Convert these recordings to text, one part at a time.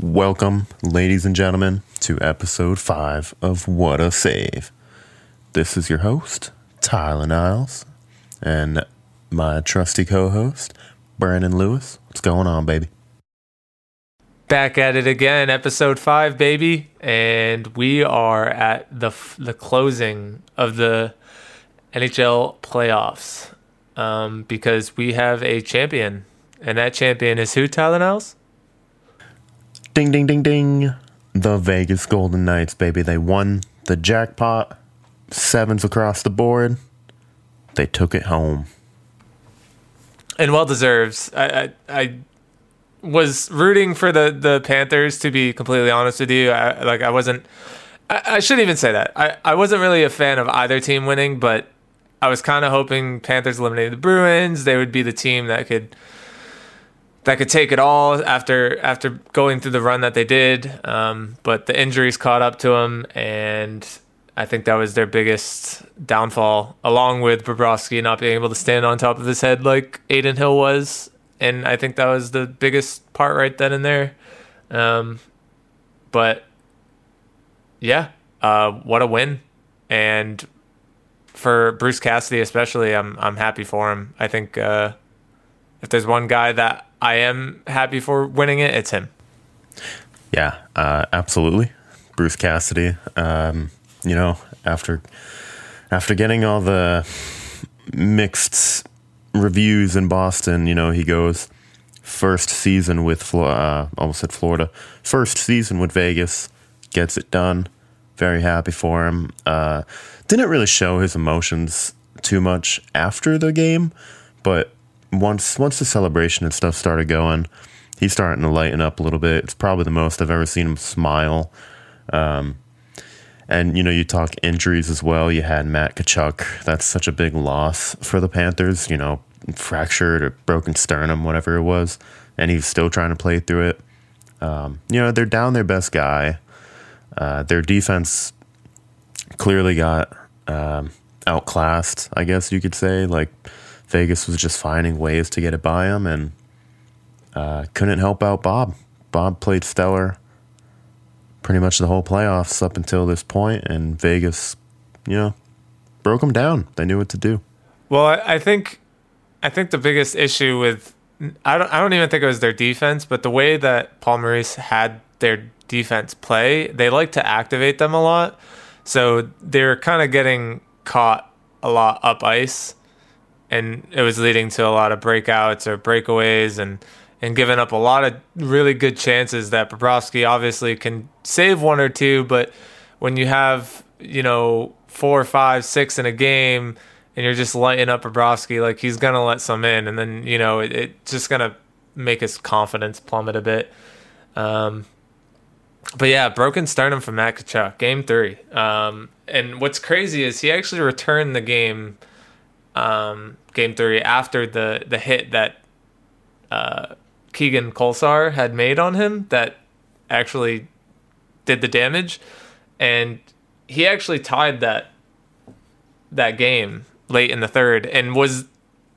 Welcome, ladies and gentlemen, to episode five of What a Save. This is your host, Tyler Niles, and my trusty co host, Brandon Lewis. What's going on, baby? Back at it again, episode five, baby, and we are at the the closing of the NHL playoffs um, because we have a champion, and that champion is who? Tyler Niles. Ding, ding, ding, ding. The Vegas Golden Knights, baby. They won the jackpot. Sevens across the board. They took it home. And well deserves. I, I, I was rooting for the, the Panthers, to be completely honest with you. I, like, I wasn't. I, I shouldn't even say that. I, I wasn't really a fan of either team winning, but I was kind of hoping Panthers eliminated the Bruins. They would be the team that could that could take it all after after going through the run that they did. Um, but the injuries caught up to them, and I think that was their biggest downfall, along with Bobrovsky not being able to stand on top of his head like Adin Hill was. And I think that was the biggest part right then and there. Um, but yeah, uh, what a win! And for Bruce Cassidy especially, I'm I'm happy for him. I think uh, if there's one guy that I am happy for winning it, it's him. Yeah, uh, absolutely, Bruce Cassidy. Um, you know, after after getting all the mixed reviews in Boston, you know, he goes first season with uh, almost at Florida, first season with Vegas, gets it done. Very happy for him. Uh, didn't really show his emotions too much after the game, but once once the celebration and stuff started going, he's starting to lighten up a little bit. It's probably the most I've ever seen him smile. Um, and you know, you talk injuries as well. You had Matt Tkachuk. That's such a big loss for the Panthers. You know, fractured or broken sternum, whatever it was, and he's still trying to play through it. Um, you know, they're down their best guy. Uh, their defense clearly got um, outclassed, I guess you could say. Like Vegas was just finding ways to get it by him and uh, couldn't help out Bob. Bob played stellar pretty much the whole playoffs up until this point, and Vegas, you know, broke them down. They knew what to do. Well, I, I think, I think the biggest issue with I don't I don't even think it was their defense, but the way that Paul Maurice had their defense play, they like to activate them a lot. So they're kind of getting caught a lot up ice, and it was leading to a lot of breakouts or breakaways and and giving up a lot of really good chances that Bobrovsky obviously can save one or two, but when you have you know four, five, six in a game, and you're just lighting up Bobrovsky, like he's gonna let some in, and then you know it, it's just gonna make his confidence plummet a bit. Um, but yeah, broken sternum from Matt Tkachuk, game three. Um, and what's crazy is he actually returned the game, um, game three after the the hit that uh, Keegan Kolesar had made on him that actually did the damage, and he actually tied that that game late in the third, and was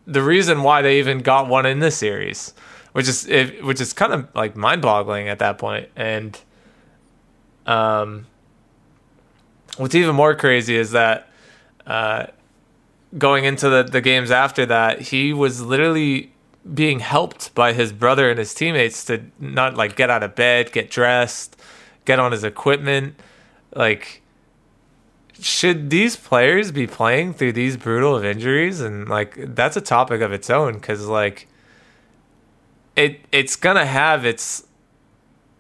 the reason why they even got one in this series, which is which is kind of like mind boggling at that point, and um, what's even more crazy is that uh, going into the, the games after that, he was literally being helped by his brother and his teammates to not like get out of bed, get dressed, get on his equipment. Like, should these players be playing through these brutal of injuries? And like, that's a topic of its own because like, it it's gonna have its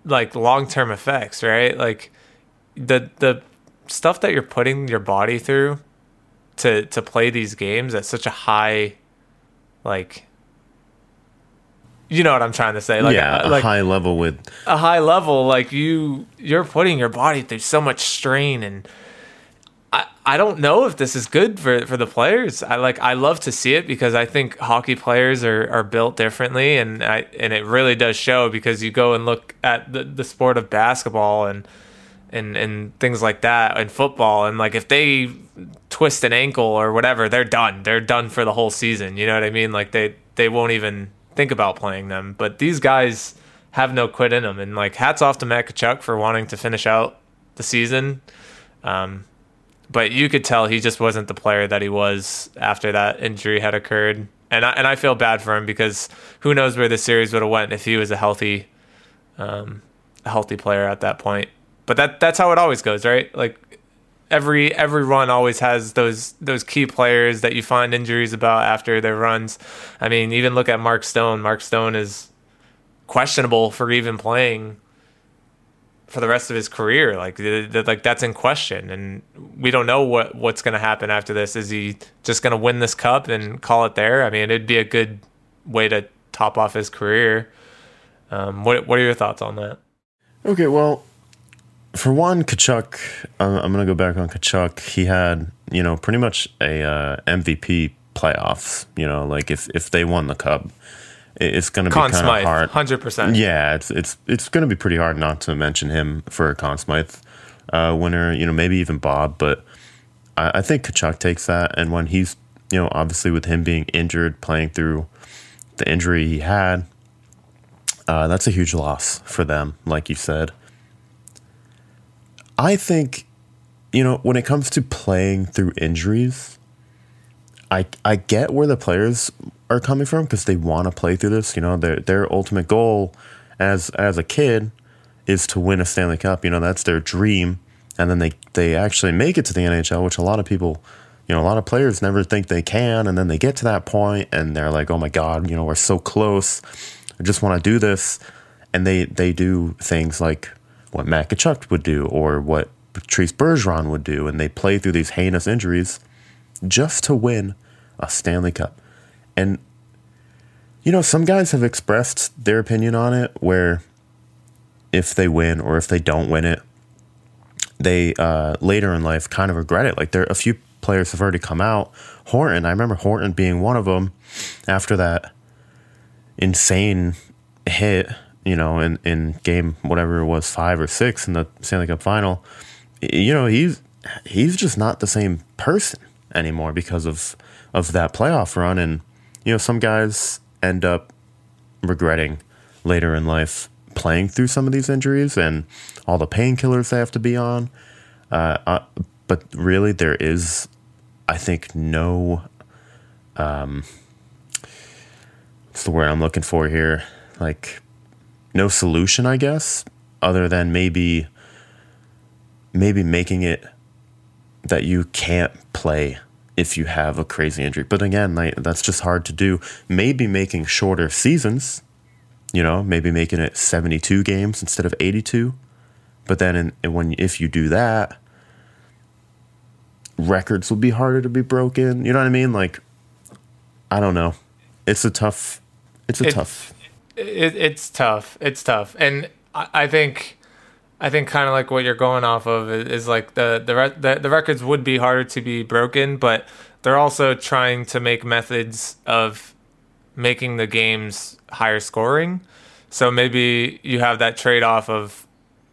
like long term effects, right? Like the the stuff that you're putting your body through to to play these games at such a high like you know what I'm trying to say like yeah, a, like high level with a high level like you you're putting your body through so much strain and I, I don't know if this is good for, for the players. I like I love to see it because I think hockey players are, are built differently and I and it really does show because you go and look at the, the sport of basketball and and and things like that in football and like if they twist an ankle or whatever, they're done. They're done for the whole season. You know what I mean? Like they they won't even think about playing them. But these guys have no quit in them And like hats off to Matt Tkachuk for wanting to finish out the season. Um, but you could tell he just wasn't the player that he was after that injury had occurred. And I, and I feel bad for him because who knows where the series would have went if he was a healthy, um, healthy player at that point. But that that's how it always goes, right? Like every every run always has those those key players that you find injuries about after their runs. I mean, even look at Mark Stone. Mark Stone is questionable for even playing for the rest of his career. Like like that's in question, and we don't know what what's going to happen after this. Is he just going to win this cup and call it there? I mean, it'd be a good way to top off his career. Um, what what are your thoughts on that? Okay, well, for one, Tkachuk, I'm, I'm going to go back on Tkachuk. He had, you know, pretty much a uh, MVP playoffs. You know, like if if they won the cup, it's going to be kind of hard. Hundred percent. Yeah, it's it's it's going to be pretty hard not to mention him for a Conn Smythe uh, winner. You know, maybe even Bob, but I, I think Tkachuk takes that. And when he's, you know, obviously with him being injured, playing through the injury he had, uh, that's a huge loss for them. Like you said. I think, you know, when it comes to playing through injuries, I I get where the players are coming from because they want to play through this. You know, their their ultimate goal as as a kid is to win a Stanley Cup. You know, that's their dream, and then they they actually make it to the NHL, which a lot of people. You know, a lot of players never think they can, and then they get to that point, and they're like, "Oh my God, you know, we're so close. I just want to do this," and they they do things like what Matt Tkachuk would do or what Patrice Bergeron would do, and they play through these heinous injuries just to win a Stanley Cup. And you know, some guys have expressed their opinion on it where if they win or if they don't win it, they uh, later in life kind of regret it. Like there, a few players have already come out. Horton, I remember Horton being one of them after that insane hit you know, in, in game whatever it was, five or six in the Stanley Cup final, you know, he's he's just not the same person anymore because of of that playoff run. And, you know, some guys end up regretting later in life playing through some of these injuries and all the painkillers they have to be on. Uh, uh, but really, there is, I think, no. Um, what's the word I'm looking for here? Like no solution, I guess, other than maybe maybe making it that you can't play if you have a crazy injury. But again, like, that's just hard to do. Maybe making shorter seasons, you know, maybe making it 72 games instead of 82. But then in, when if you do that, records will be harder to be broken. You know what I mean? Like I don't know. It's a tough it's a it, tough it, it's tough. It's tough, and I, I think, I think kind of like what you're going off of is, is like the the, re- the the records would be harder to be broken, but they're also trying to make methods of making the games higher scoring. So maybe you have that trade off of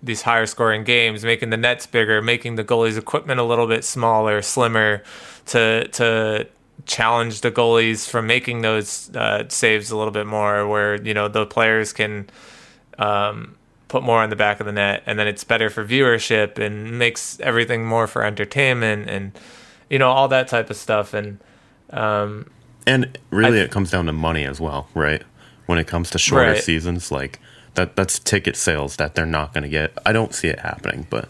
these higher scoring games, making the nets bigger, making the goalies' equipment a little bit smaller, slimmer, to to challenge the goalies from making those uh, saves a little bit more, where you know the players can um, put more on the back of the net, and then it's better for viewership and makes everything more for entertainment and you know all that type of stuff. And um, and really, it comes down to money as well, right? When it comes to shorter right. seasons, like that, that's ticket sales that they're not going to get. I don't see it happening, but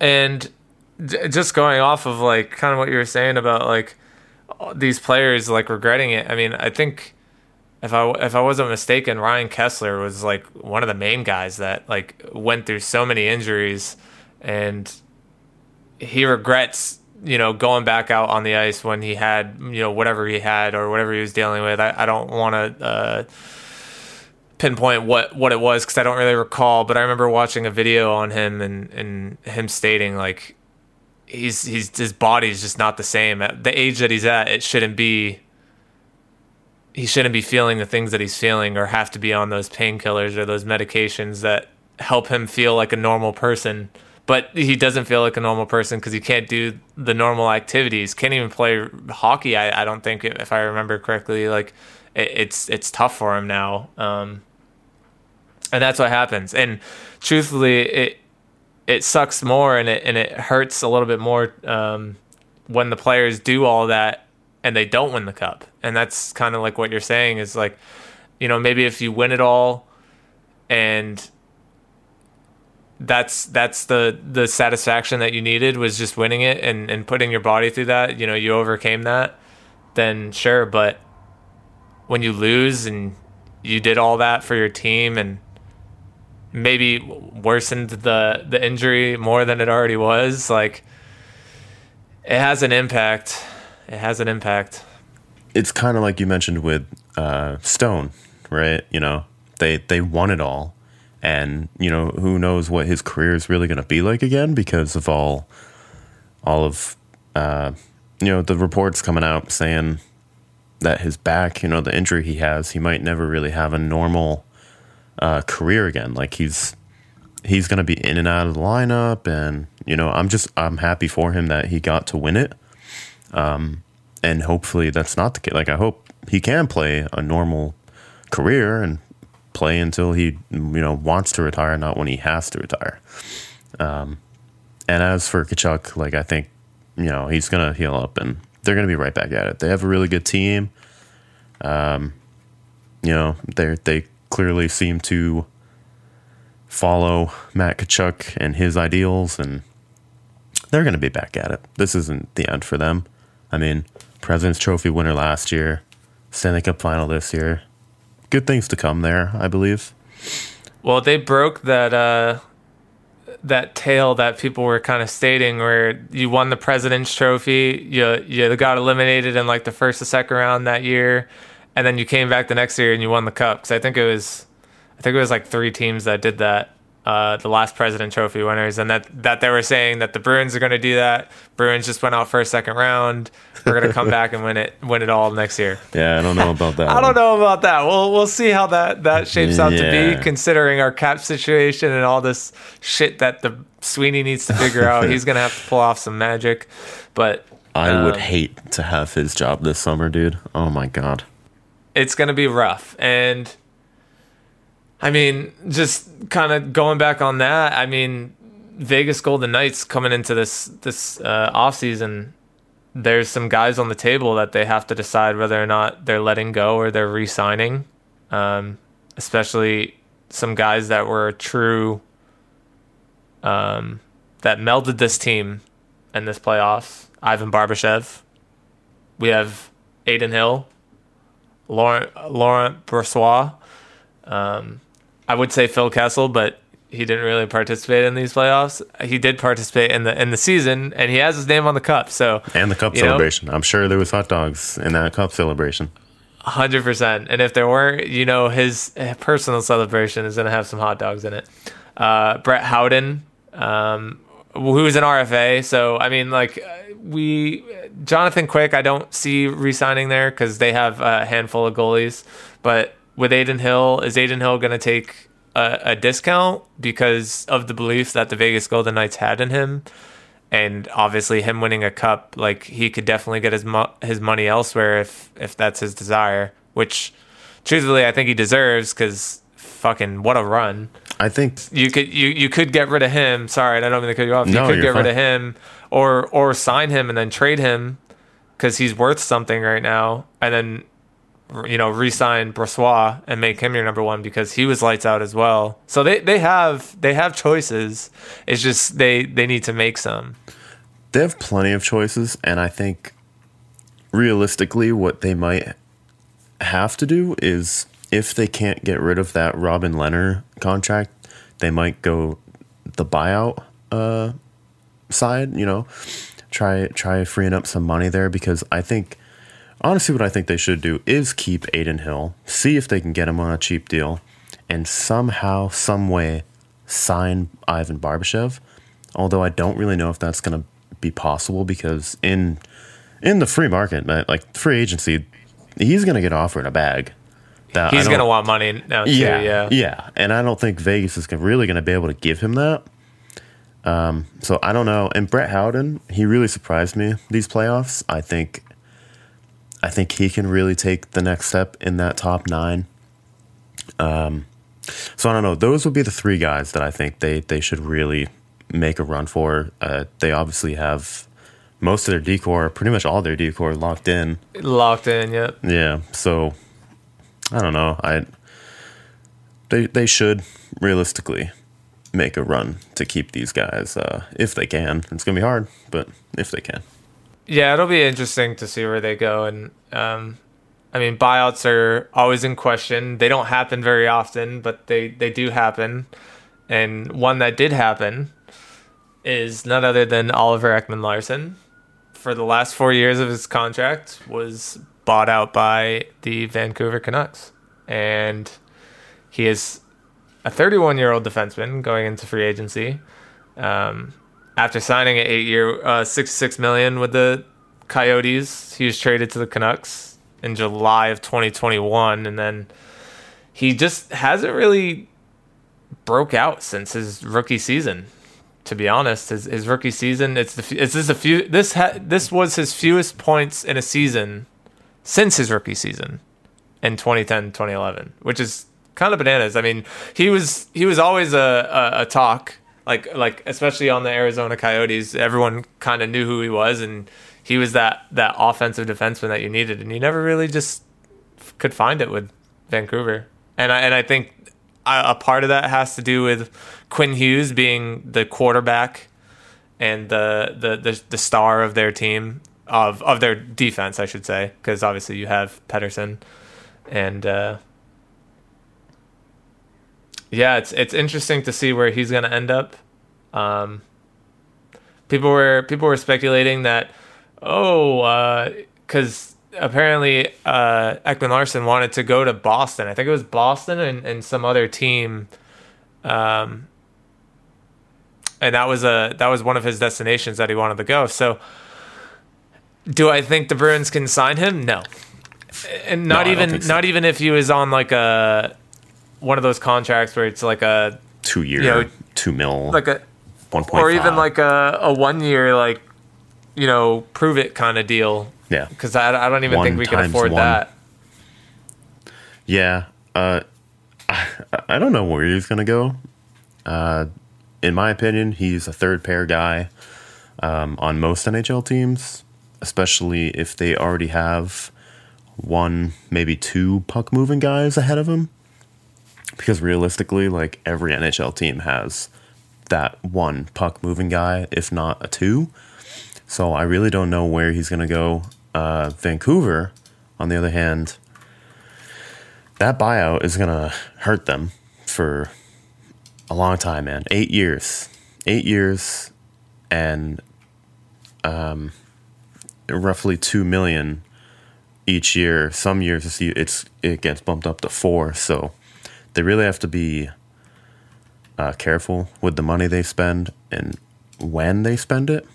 and just going off of like kind of what you were saying about like these players like regretting it. I mean, I think if I if I wasn't mistaken, Ryan Kesler was like one of the main guys that like went through so many injuries, and he regrets you know going back out on the ice when he had you know whatever he had or whatever he was dealing with. I, I don't want to. Uh, pinpoint what what it was because I don't really recall, but I remember watching a video on him and and him stating like he's he's his body's just not the same at the age that he's at. It shouldn't be. He shouldn't be feeling the things that he's feeling, or have to be on those painkillers or those medications that help him feel like a normal person. But he doesn't feel like a normal person because he can't do the normal activities. Can't even play hockey. I, I don't think if I remember correctly. Like it, it's it's tough for him now. Um, and that's what happens. And truthfully, it it sucks more and it and it hurts a little bit more um, when the players do all that and they don't win the cup. And that's kind of like what you're saying is like, you know, maybe if you win it all and that's that's the the satisfaction that you needed was just winning it and and putting your body through that you know you overcame that then sure but when you lose and you did all that for your team and maybe worsened the the injury more than it already was. Like it has an impact. It has an impact. It's kind of like you mentioned with uh, Stone, right? You know, they they won it all, and you know who knows what his career is really going to be like again because of all all of uh, you know the reports coming out saying that his back, you know, the injury he has, he might never really have a normal uh, career again. Like he's he's going to be in and out of the lineup, and you know, I'm just I'm happy for him that he got to win it. Um, and hopefully that's not the case. Like I hope he can play a normal career and play until he you know wants to retire, not when he has to retire. Um, and as for Tkachuk, like I think you know he's gonna heal up and they're gonna be right back at it. They have a really good team. Um, you know they they clearly seem to follow Matt Tkachuk and his ideals, and they're gonna be back at it. This isn't the end for them. I mean, President's Trophy winner last year, Stanley Cup final this year. Good things to come there, I believe. Well, they broke that uh, that tale that people were kind of stating, where you won the President's Trophy, you you got eliminated in like the first or second round that year, and then you came back the next year and you won the cup. Because I think it was, I think it was like three teams that did that uh, the last President Trophy winners, and that that they were saying that the Bruins are going to do that. Bruins just went out for a second round. We're going to come back and win it, win it all next year. Yeah, I don't know about that. I don't know about that. We'll we'll see how that that shapes out yeah. to be, considering our cap situation and all this shit that the Sweeney needs to figure out. He's going to have to pull off some magic, but I um, would hate to have his job this summer, dude. Oh my god, it's going to be rough and I mean, just kind of going back on that. I mean, Vegas Golden Knights coming into this this uh, off season, there's some guys on the table that they have to decide whether or not they're letting go or they're re-signing. Um, especially some guys that were true um, that melded this team in this playoffs. Ivan Barbashev. We have Adin Hill, Laurent Laurent Brossoit. Um, I would say Phil Kessel, but he didn't really participate in these playoffs. He did participate in the in the season, and he has his name on the cup. So and the cup celebration. Know, I'm sure there was hot dogs in that cup celebration. Hundred percent. And if there weren't, you know, his personal celebration is going to have some hot dogs in it. Uh, Brett Howden, um, who's an RFA. So I mean, like we, Jonathan Quick, I don't see re-signing there because they have a handful of goalies, but with Adin Hill, is Adin Hill going to take a, a, discount because of the belief that the Vegas Golden Knights had in him? And obviously, him winning a cup, like he could definitely get his mo- his money elsewhere if if that's his desire. Which, truthfully, I think he deserves because fucking what a run. I think you could you, you could get rid of him. Sorry, I don't mean to cut you off. You could get fine. rid of him or or sign him and then trade him because he's worth something right now, and then you know, re-sign Brossoit and make him your number one because he was lights out as well. So they, they have they have choices. It's just they they need to make some. They have plenty of choices, and I think realistically, what they might have to do is if they can't get rid of that Robin Lehner contract, they might go the buyout uh, side. You know, try try freeing up some money there because I think Honestly, what I think they should do is keep Adin Hill, see if they can get him on a cheap deal, and somehow, some way, sign Ivan Barbashev. Although I don't really know if that's going to be possible because in in the free market, uh, like free agency, he's going to get offered a bag. That he's going to want money now too. Yeah, yeah, yeah. And I don't think Vegas is really going to be able to give him that. Um, so I don't know. And Brett Howden, he really surprised me these playoffs. I think I think he can really take the next step in that top nine. Um, so I don't know. Those would be the three guys that I think they they should really make a run for. Uh, they obviously have most of their D core, pretty much all their D core, locked in. Locked in, yep. Yeah. So I don't know. I they they should realistically make a run to keep these guys uh, if they can. It's gonna be hard, but if they can. Yeah, it'll be interesting to see where they go. And um, I mean, buyouts are always in question. They don't happen very often, but they they do happen. And one that did happen is none other than Oliver Ekman Larsson. For the last four years of his contract, was bought out by the Vancouver Canucks, and he is a 31 year old defenseman going into free agency. Um, after signing an eight year, uh, 66 million with the Coyotes, he was traded to the Canucks in July of 2021, and then he just hasn't really broke out since his rookie season. To be honest, his, his rookie season, it's the it's this a few this ha, this was his fewest points in a season since his rookie season in 2010 2011, which is kind of bananas. I mean, he was he was always a, a, a talk like like especially on the Arizona Coyotes. Everyone kind of knew who he was, and he was that that offensive defenseman that you needed, and you never really just could find it with Vancouver. And I and I think a part of that has to do with Quinn Hughes being the quarterback and the the the, the star of their team of of their defense, I should say, because obviously you have Pettersson and. Uh, yeah, it's it's interesting to see where he's going to end up. Um, people were people were speculating that, oh, because uh, apparently uh, Ekman Larsson wanted to go to Boston. I think it was Boston and, and some other team. Um, and that was a that was one of his destinations that he wanted to go. So, do I think the Bruins can sign him? No, and not no, even so. not even if he was on like a one of those contracts where it's like a two year, you know, two mil, like a one point, or even like a, a one year, like you know, prove it kind of deal. Yeah, because I, I don't even one think we can afford one. that. Yeah, uh, I, I don't know where he's gonna go. Uh, in my opinion, he's a third pair guy um, on most NHL teams, especially if they already have one, maybe two puck moving guys ahead of him because realistically, like every NHL team has that one puck moving guy, if not a two. So I really don't know where he's going to go. Uh, Vancouver, on the other hand, that buyout is going to hurt them for a long time, man. Eight years. Eight years and um, roughly two million each year. Some years it's it gets bumped up to four. So they really have to be uh, careful with the money they spend and when they spend it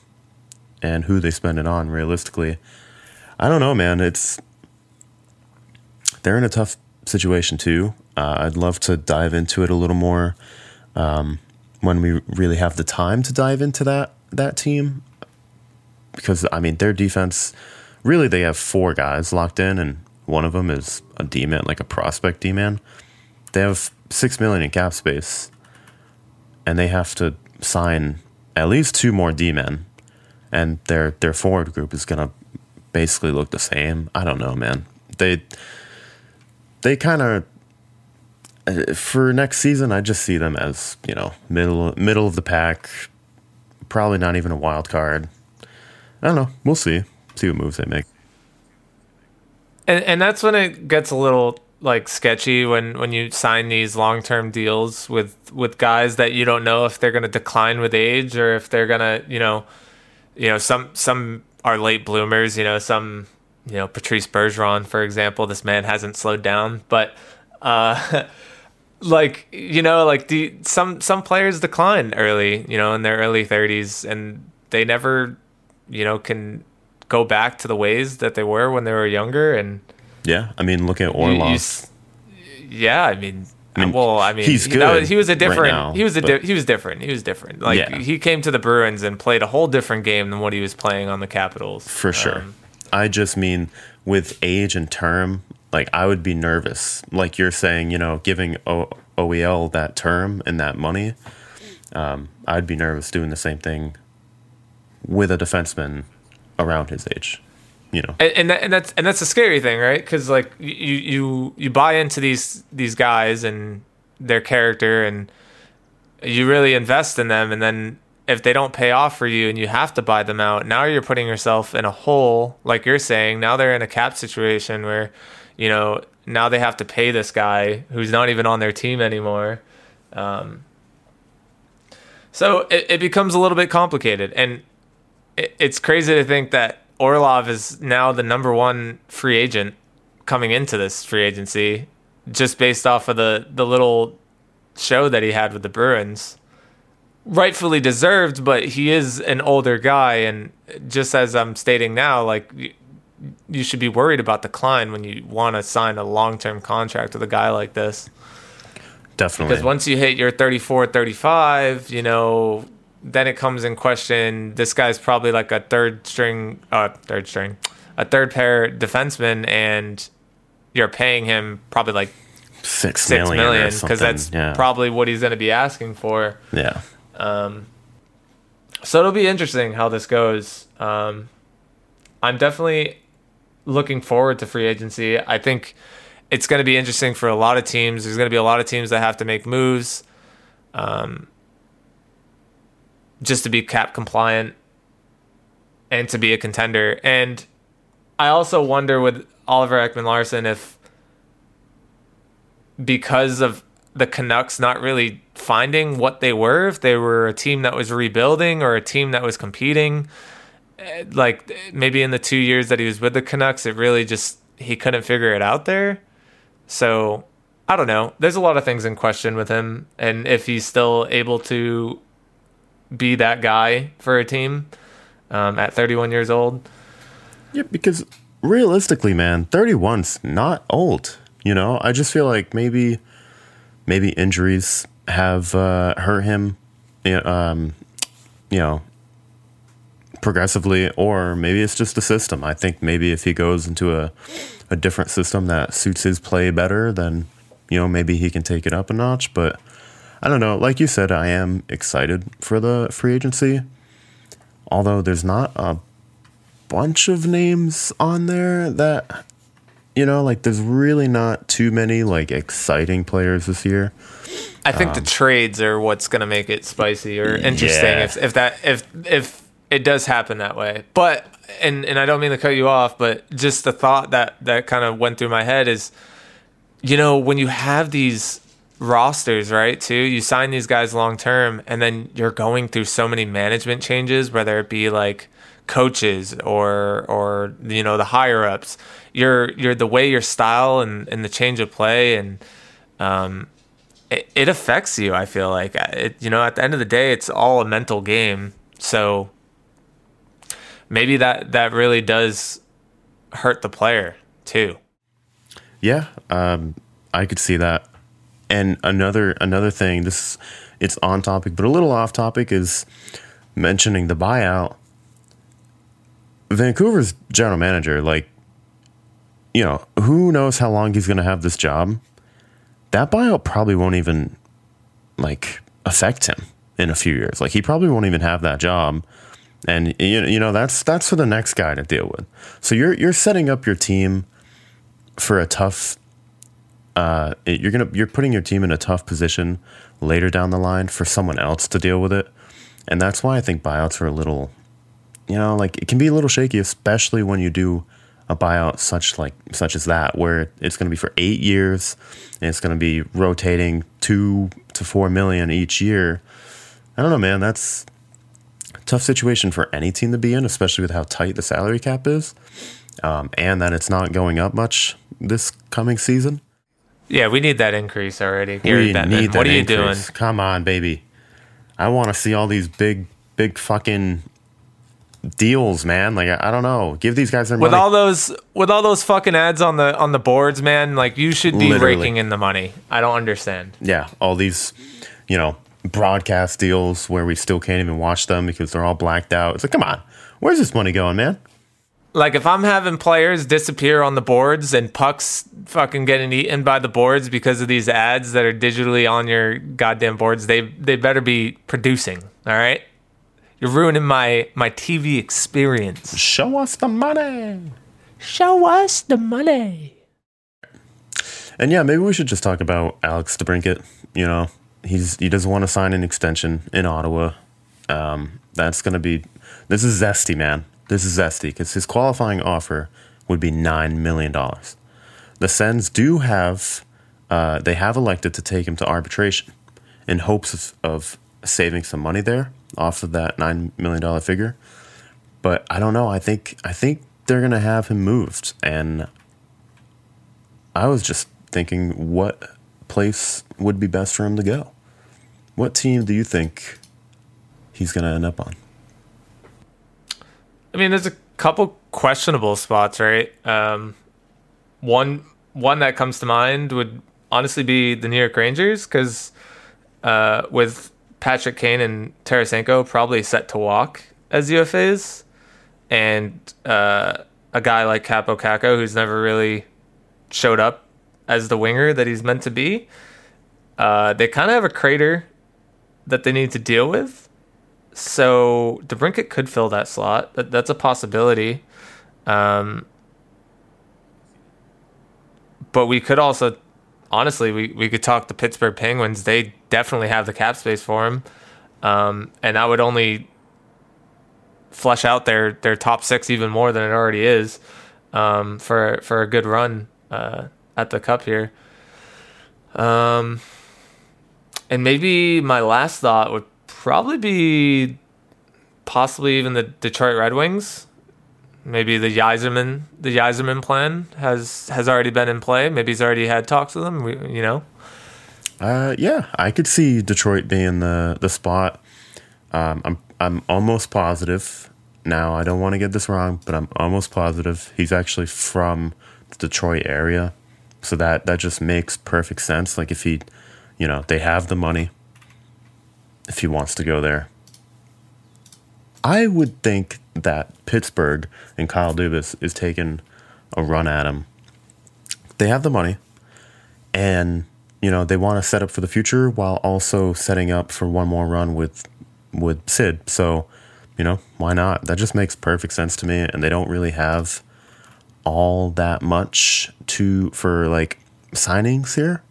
and who they spend it on realistically. I don't know man. It's they're in a tough situation too. Uh, i'd love to dive into it a little more um, when we really have the time to dive into that that team. Because i mean their defense really they have four guys locked in and one of them is a d-man like a prospect d-man they have six million in cap space, and they have to sign at least two more D men, and their their forward group is gonna basically look the same. I don't know, man. They they kind of uh, for next season, I just see them as you know middle middle of the pack, probably not even a wild card. I don't know. We'll see. See what moves they make. And and that's when it gets a little like sketchy when when you sign these long term deals with with guys that you don't know if they're going to decline with age or if they're going to you know you know some some are late bloomers you know some you know Patrice Bergeron for example this man hasn't slowed down. But uh like you know like the some some players decline early you know in their early 30s and they never you know can go back to the ways that they were when they were younger. And yeah, I mean, look at Orlov. yeah, I mean, I mean, well, I mean, he's good. Was, he was a different. Right now, he was a di- he was different. He was different. Like yeah. he came to the Bruins and played a whole different game than what he was playing on the Capitals. For sure. Um, I just mean with age and term, like I would be nervous. Like you're saying, you know, giving o- OEL that term and that money, um, I'd be nervous doing the same thing with a defenseman around his age. You know, and and, that, and that's and that's a scary thing, right? Because like you you you buy into these these guys and their character, and you really invest in them, and then if they don't pay off for you and you have to buy them out, now you're putting yourself in a hole, like you're saying. Now they're in a cap situation where, you know, now they have to pay this guy who's not even on their team anymore. Um, so it, it becomes a little bit complicated. And it, it's crazy to think that Orlov is now the number one free agent coming into this free agency just based off of the, the little show that he had with the Bruins rightfully deserved, but he is an older guy, and just as I'm stating now, like you should be worried about the decline when you want to sign a long-term contract with a guy like this. Definitely. Because once you hit your 34, 35, you know, then it comes in question. This guy's probably like a third string, uh, third string, a third pair defenseman, and you're paying him probably like six, six million because that's yeah. probably what he's going to be asking for. yeah. Um, so it'll be interesting how this goes. Um, I'm definitely looking forward to free agency. I think it's going to be interesting for a lot of teams. There's going to be a lot of teams that have to make moves um, just to be cap compliant and to be a contender. And I also wonder with Oliver Ekman Larsson if because of the Canucks not really finding what they were, if they were a team that was rebuilding or a team that was competing. eh, Like maybe in the two years that he was with the Canucks, it really just he couldn't figure it out there. So I don't know. There's a lot of things in question with him, and if he's still able to be that guy for a team um, at 31 years old. Yeah, because realistically, man, 31's not old. You know, I just feel like maybe maybe injuries have uh, hurt him, um, you know, progressively, or maybe it's just a system. I think maybe if he goes into a a different system that suits his play better, then you know maybe he can take it up a notch. But I don't know. Like you said, I am excited for the free agency. Although there's not a bunch of names on there that you know, like there's really not too many like exciting players this year. I think the um, trades are what's going to make it spicy or interesting Yeah. if if that if if it does happen that way. But and and I don't mean to cut you off, but just the thought that that kind of went through my head is you know, when you have these rosters, right, too, you sign these guys long term and then you're going through so many management changes, whether it be like coaches or or you know, the higher ups. You're you're the way your style and, and the change of play and um it, it affects you. I feel like it, you know, at the end of the day, it's all a mental game. So maybe that that really does hurt the player too. Yeah, um, I could see that. And another another thing, this it's on topic, but a little off topic is mentioning the buyout. Vancouver's general manager, like, you know, who knows how long he's going to have this job? That buyout probably won't even like affect him in a few years. Like, he probably won't even have that job, and you you know that's that's for the next guy to deal with. So you're you're setting up your team for a tough uh, it- you're gonna you're putting your team in a tough position later down the line for someone else to deal with it, and that's why I think buyouts are a little, you know, like it can be a little shaky, especially when you do a buyout such like such as that, where it's gonna be for eight years, and it's gonna be rotating two to four million each year. I don't know, man. That's a tough situation for any team to be in, especially with how tight the salary cap is, um, and that it's not going up much this coming season. Yeah, we need that increase already. Gary we Bettman, need that what are you increase. doing? Come on, baby. I want to see all these big, big fucking deals, man. Like I, I don't know. Give these guys their With money. all those with all those fucking ads on the on the boards, man, like you should be Literally. raking in the money. I don't understand. yeah, all these, you know, broadcast deals where we still can't even watch them because they're all blacked out. It's like, come on, where's this money going, man? Like if I'm having players disappear on the boards and pucks fucking getting eaten by the boards because of these ads that are digitally on your goddamn boards, they they better be producing. All right, you're ruining my my TV experience. Show us the money. Show us the money. And yeah, maybe we should just talk about Alex DeBrincat. You know, he's he doesn't want to sign an extension in Ottawa. Um, that's gonna be this is zesty, man. This is zesty because his qualifying offer would be nine million dollars. The Sens do have uh, they have elected to take him to arbitration in hopes of, of saving some money there off of that nine million dollar figure. But I don't know. I think I think they're gonna have him moved, and I was just thinking, what place would be best for him to go? What team do you think he's gonna end up on? I mean, there's a couple questionable spots, right? Um, one one that comes to mind would honestly be the New York Rangers because uh, with Patrick Kane and Tarasenko probably set to walk as UFAs, and uh, a guy like Kaapo Kakko who's never really showed up as the winger that he's meant to be. Uh, they kind of have a crater that they need to deal with so DeBrincat could fill that slot. That, that's a possibility. Um, but we could also, honestly, we, we could talk the Pittsburgh Penguins. They definitely have the cap space for him. Um, and that would only flesh out their, their top six even more than it already is um, for, for a good run uh, at the cup here. Um, and maybe my last thought would probably be possibly even the Detroit Red Wings. Maybe the Yzerman, the Yzerman plan has has already been in play. Maybe he's already had talks with them. We, you know. Uh, yeah, I could see Detroit being the the spot. Um, I'm I'm almost positive. Now I don't want to get this wrong, but I'm almost positive he's actually from the Detroit area, so that that just makes perfect sense. Like if he, you know, they have the money, if he wants to go there. I would think that Pittsburgh and Kyle Dubas is taking a run at him. They have the money, and you know they want to set up for the future while also setting up for one more run with with Sid. So, you know, why not? That just makes perfect sense to me. And they don't really have all that much to for like signings here.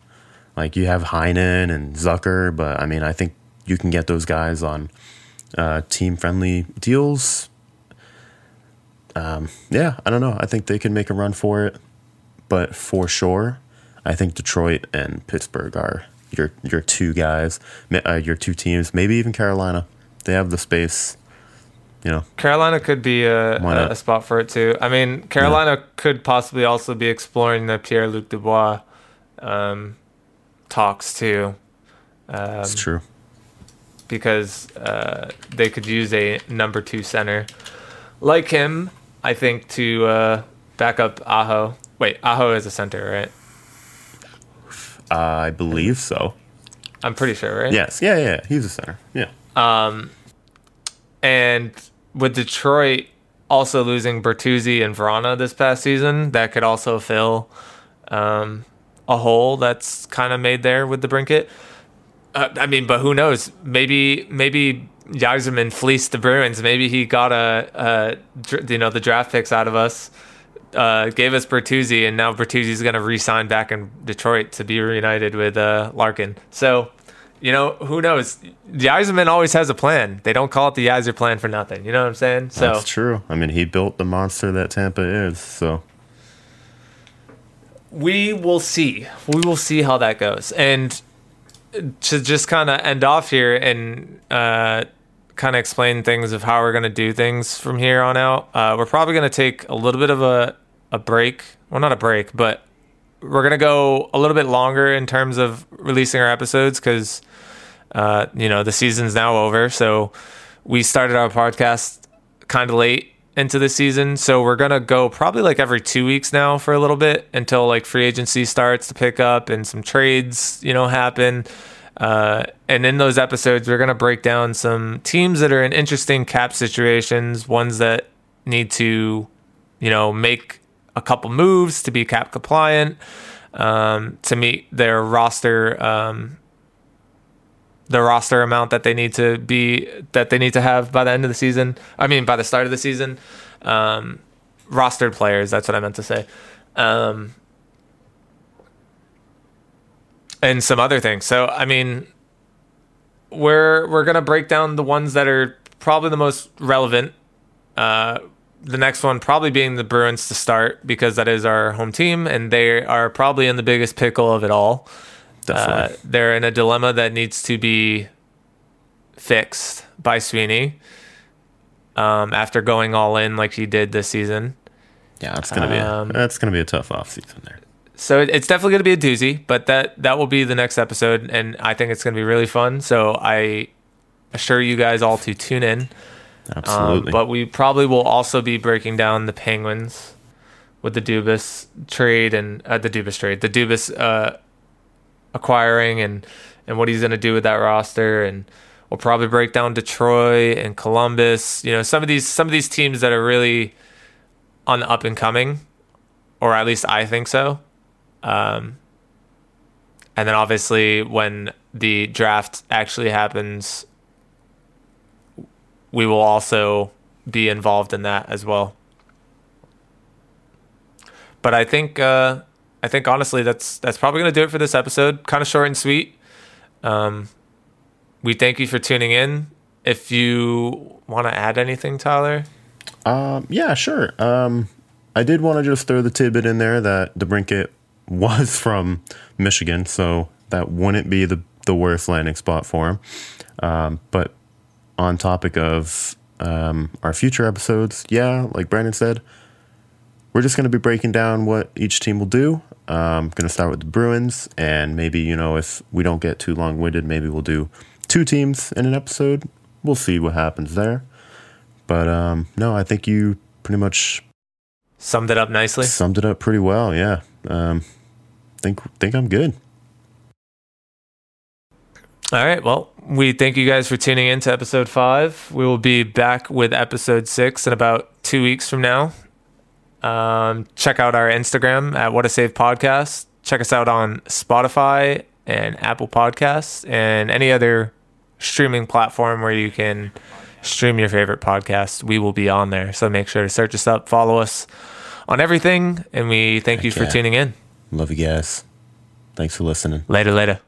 Like you have Heinen and Zucker, but I mean, I think you can get those guys on uh, team friendly deals. Um, yeah, I don't know. I think they can make a run for it, but for sure, I think Detroit and Pittsburgh are your your two guys, uh, your two teams. Maybe even Carolina. They have the space. You know, Carolina could be a, a, a spot for it too. I mean, Carolina yeah. could possibly also be exploring the Pierre Luc Dubois um, talks too. Um, It's true because uh, they could use a number two center like him. I think to uh, back up Aho. Wait, Aho is a center, right? Uh, I believe so. I'm pretty sure, right? Yes. Yeah, yeah. He's a center. Yeah. Um, and with Detroit also losing Bertuzzi and Vrana this past season, that could also fill um, a hole that's kind of made there with DeBrincat. Uh, I mean, but who knows? Maybe maybe Yzerman fleeced the Bruins. Maybe he got a, a you know the draft picks out of us, uh, gave us Bertuzzi, and now Bertuzzi's going to re-sign back in Detroit to be reunited with uh, Larkin. So, you know, who knows? Yzerman always has a plan. They don't call it the Yzer plan for nothing. You know what I'm saying? So that's true. I mean, he built the monster that Tampa is. So we will see. We will see how that goes. And to just kind of end off here and uh, kind of explain things of how we're going to do things from here on out, uh, we're probably going to take a little bit of a, a break. Well, not a break, but we're going to go a little bit longer in terms of releasing our episodes because, uh, you know, the season's now over. So we started our podcast kind of late into the season. So we're going to go probably like every two weeks now for a little bit until like free agency starts to pick up and some trades, you know, happen. Uh, and in those episodes, we're going to break down some teams that are in interesting cap situations, ones that need to you know, make a couple moves to be cap compliant, um, to meet their roster, um, the roster amount that they need to be that they need to have by the end of the season. I mean, by the start of the season, um, rostered players. That's what I meant to say. Um, and some other things. So, I mean, we're we're gonna break down the ones that are probably the most relevant. Uh, the next one probably being the Bruins to start because that is our home team and they are probably in the biggest pickle of it all. Uh, they're in a dilemma that needs to be fixed by Sweeney um, after going all in like he did this season. Yeah, it's gonna um, be a, that's gonna be a tough off season there. So it's definitely gonna be a doozy, but that that will be the next episode, and I think it's gonna be really fun. So I assure you guys all to tune in. Absolutely. Um, but we probably will also be breaking down the Penguins with the Dubas trade and uh, the Dubas trade, the Dubas uh, acquiring and and what he's going to do with that roster and we'll probably break down Detroit and Columbus, you know, some of these some of these teams that are really on the up and coming or at least I think so. Um, and then obviously when the draft actually happens we will also be involved in that as well. But I think uh, I think honestly that's that's probably gonna do it for this episode. Kind of short and sweet. Um, we thank you for tuning in. If you want to add anything, Tyler. Um, yeah, sure. Um, I did want to just throw the tidbit in there that DeBrincat was from Michigan, so that wouldn't be the the worst landing spot for him. Um, but on topic of um, our future episodes, yeah, like Brandon said, we're just going to be breaking down what each team will do. I'm um, going to start with the Bruins, and maybe, you know, if we don't get too long winded, maybe we'll do two teams in an episode. We'll see what happens there. But um, no, I think you pretty much summed it up nicely. Summed it up pretty well, yeah. Um, think think I'm good. All right. Well, we thank you guys for tuning in to episode five. We will be back with episode six in about two weeks from now. Um, check out our Instagram at What a Save Podcast. Check us out on Spotify and Apple Podcasts and any other streaming platform where you can stream your favorite podcast. We will be on there. So make sure to search us up, follow us on everything. And we thank Heck you for yeah. tuning in. Love you guys. Thanks for listening. Later, later.